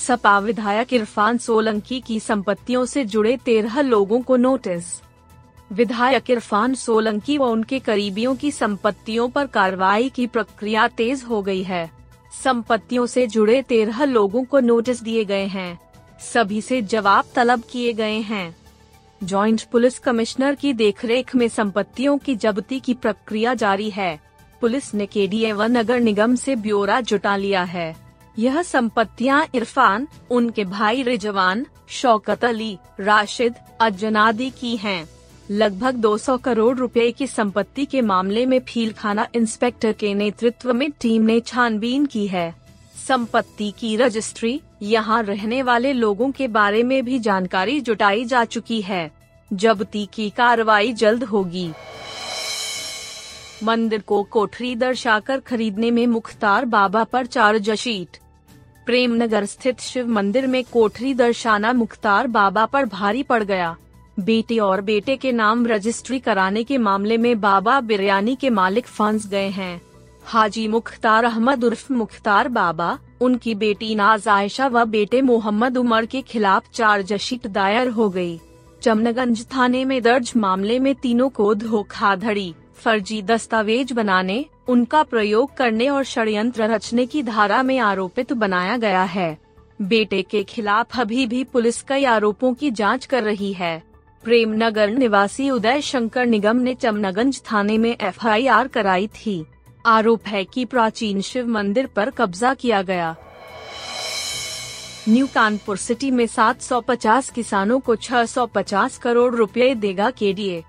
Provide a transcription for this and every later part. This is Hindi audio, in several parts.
सपा विधायक इरफान सोलंकी की संपत्तियों से जुड़े तेरह लोगों को नोटिस। विधायक इरफान सोलंकी व उनके करीबियों की संपत्तियों पर कार्रवाई की प्रक्रिया तेज हो गई है। संपत्तियों से जुड़े तेरह लोगों को नोटिस दिए गए हैं। सभी से जवाब तलब किए गए हैं। जॉइंट पुलिस कमिश्नर की देखरेख में संपत्तियों की जब्ती की प्रक्रिया जारी है। पुलिस ने के व नगर निगम से ब्यौरा जुटा लिया है। यह संपत्तियाँ इरफान, उनके भाई रिजवान, शौकत अली, राशिद, अजनादी की हैं। लगभग 200 करोड़ रुपए की संपत्ति के मामले में फीलखाना इंस्पेक्टर के नेतृत्व में टीम ने छानबीन की है। संपत्ति की रजिस्ट्री, यहाँ रहने वाले लोगों के बारे में भी जानकारी जुटाई जा चुकी है। जब्ती की कार्रवाई जल्द होगी। मंदिर को कोठरी दर्शाकर खरीदने में मुख्तार बाबा पर चार्ज शीट प्रेमनगर स्थित शिव मंदिर में कोठरी दर्शाना मुख्तार बाबा पर भारी पड़ गया। बेटे और बेटे के नाम रजिस्ट्री कराने के मामले में बाबा बिरयानी के मालिक फंस गए हैं। हाजी मुख्तार अहमद उर्फ़ मुख्तार बाबा, उनकी बेटी नाज आयशा व बेटे मोहम्मद उमर के खिलाफ चार्जशीट दायर हो गई। चमनगंज थाने में दर्ज मामले में तीनों को धोखाधड़ी। फर्जी दस्तावेज़ बनाने, उनका प्रयोग करने और षड्यंत्र रचने की धारा में आरोपित बनाया गया है। बेटे के खिलाफ अभी भी पुलिस कई आरोपों की जाँच कर रही है। प्रेमनगर निवासी उदय शंकर निगम ने चमनगंज थाने में एफआईआर कराई थी। आरोप है कि प्राचीन शिव मंदिर पर कब्जा किया गया। न्यू कानपुर सिटी में 750 किसानों को 650 करोड़ रुपए देगा केडीए।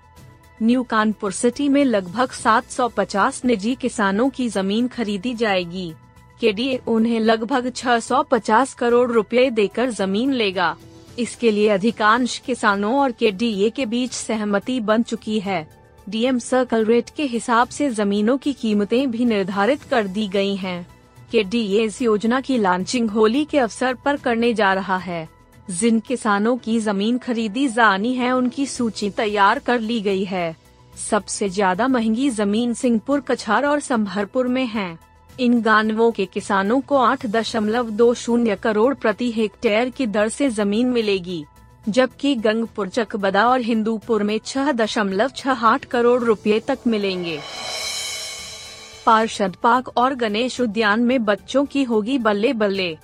न्यू कानपुर सिटी में लगभग 750 निजी किसानों की ज़मीन खरीदी जाएगी। के उन्हें लगभग 650 करोड़ रुपए देकर ज़मीन लेगा। इसके लिए अधिकांश किसानों और के के बीच सहमति बन चुकी है। डीएम सर्कल रेट के हिसाब से जमीनों की कीमतें भी निर्धारित कर दी गई हैं। के इस योजना की लॉन्चिंग होली के अवसर पर करने जा रहा है। जिन किसानों की ज़मीन खरीदी जानी है, उनकी सूची तैयार कर ली गई है। सबसे ज़्यादा महँगी ज़मीन सिंहपुर, कछार और संभरपुर में है। इन गानवों के किसानों को आठ दशमलव दो शून्य करोड़ प्रति हेक्टेयर की दर से ज़मीन मिलेगी, जबकि गंगपुर, चकबदा और हिंदूपुर में छह दशमलव छह आठ करोड़ रुपए तक मिलेंगे। पार्षद पार्क और गणेश उद्यान में बच्चों की होगी बल्ले बल्ले।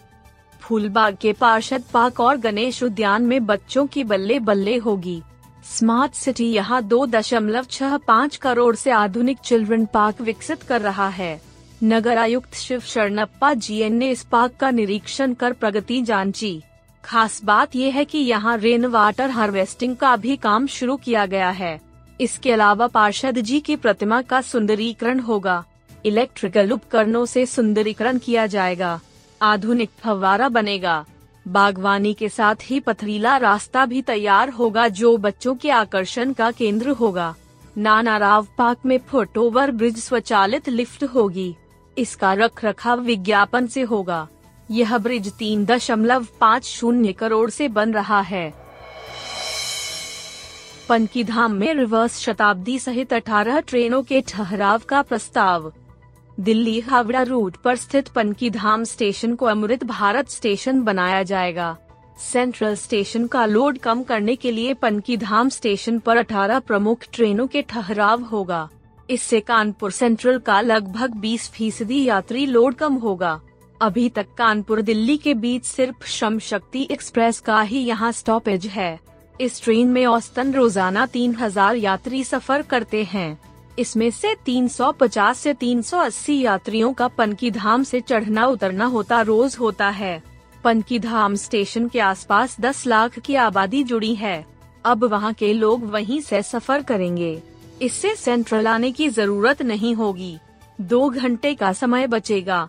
फूलबाग के पार्षद पार्क और गणेश उद्यान में बच्चों की बल्ले बल्ले होगी। स्मार्ट सिटी यहाँ दो दशमलव छह पाँच करोड़ से आधुनिक चिल्ड्रन पार्क विकसित कर रहा है। नगर आयुक्त शिव शरणप्पा जी ने इस पार्क का निरीक्षण कर प्रगति जांची। खास बात यह है कि यहाँ रेन वाटर हार्वेस्टिंग का भी काम शुरू किया गया है। इसके अलावा पार्षद जी की प्रतिमा का सुंदरीकरण होगा। इलेक्ट्रिकल उपकरणों से सुंदरीकरण किया जाएगा। आधुनिक फव्वारा बनेगा। बागवानी के साथ ही पथरीला रास्ता भी तैयार होगा जो बच्चों के आकर्षण का केंद्र होगा। नाना राव पार्क में फुट ओवर ब्रिज स्वचालित लिफ्ट होगी। इसका रख रखाव विज्ञापन से होगा। यह ब्रिज तीन दशमलव पाँच शून्य करोड़ से बन रहा है। पनकी धाम में रिवर्स शताब्दी सहित 18 ट्रेनों के ठहराव का प्रस्ताव। दिल्ली हावड़ा रूट पर स्थित पनकी धाम स्टेशन को अमृत भारत स्टेशन बनाया जाएगा। सेंट्रल स्टेशन का लोड कम करने के लिए पनकी धाम स्टेशन पर 18 प्रमुख ट्रेनों के ठहराव होगा। इससे कानपुर सेंट्रल का लगभग 20 फ़ीसदी यात्री लोड कम होगा। अभी तक कानपुर दिल्ली के बीच सिर्फ़ श्रम शक्ति एक्सप्रेस का ही यहाँ स्टॉपेज है। इस ट्रेन में औसतन रोज़ाना 3000 यात्री सफ़र करते हैं। इसमें से 350 से 380 यात्रियों का पनकी धाम से चढ़ना उतरना होता रोज होता है। पनकी धाम स्टेशन के आसपास 10 लाख की आबादी जुड़ी है। अब वहाँ के लोग वहीं से सफ़र करेंगे। इससे सेंट्रल आने की ज़रूरत नहीं होगी। दो घंटे का समय बचेगा।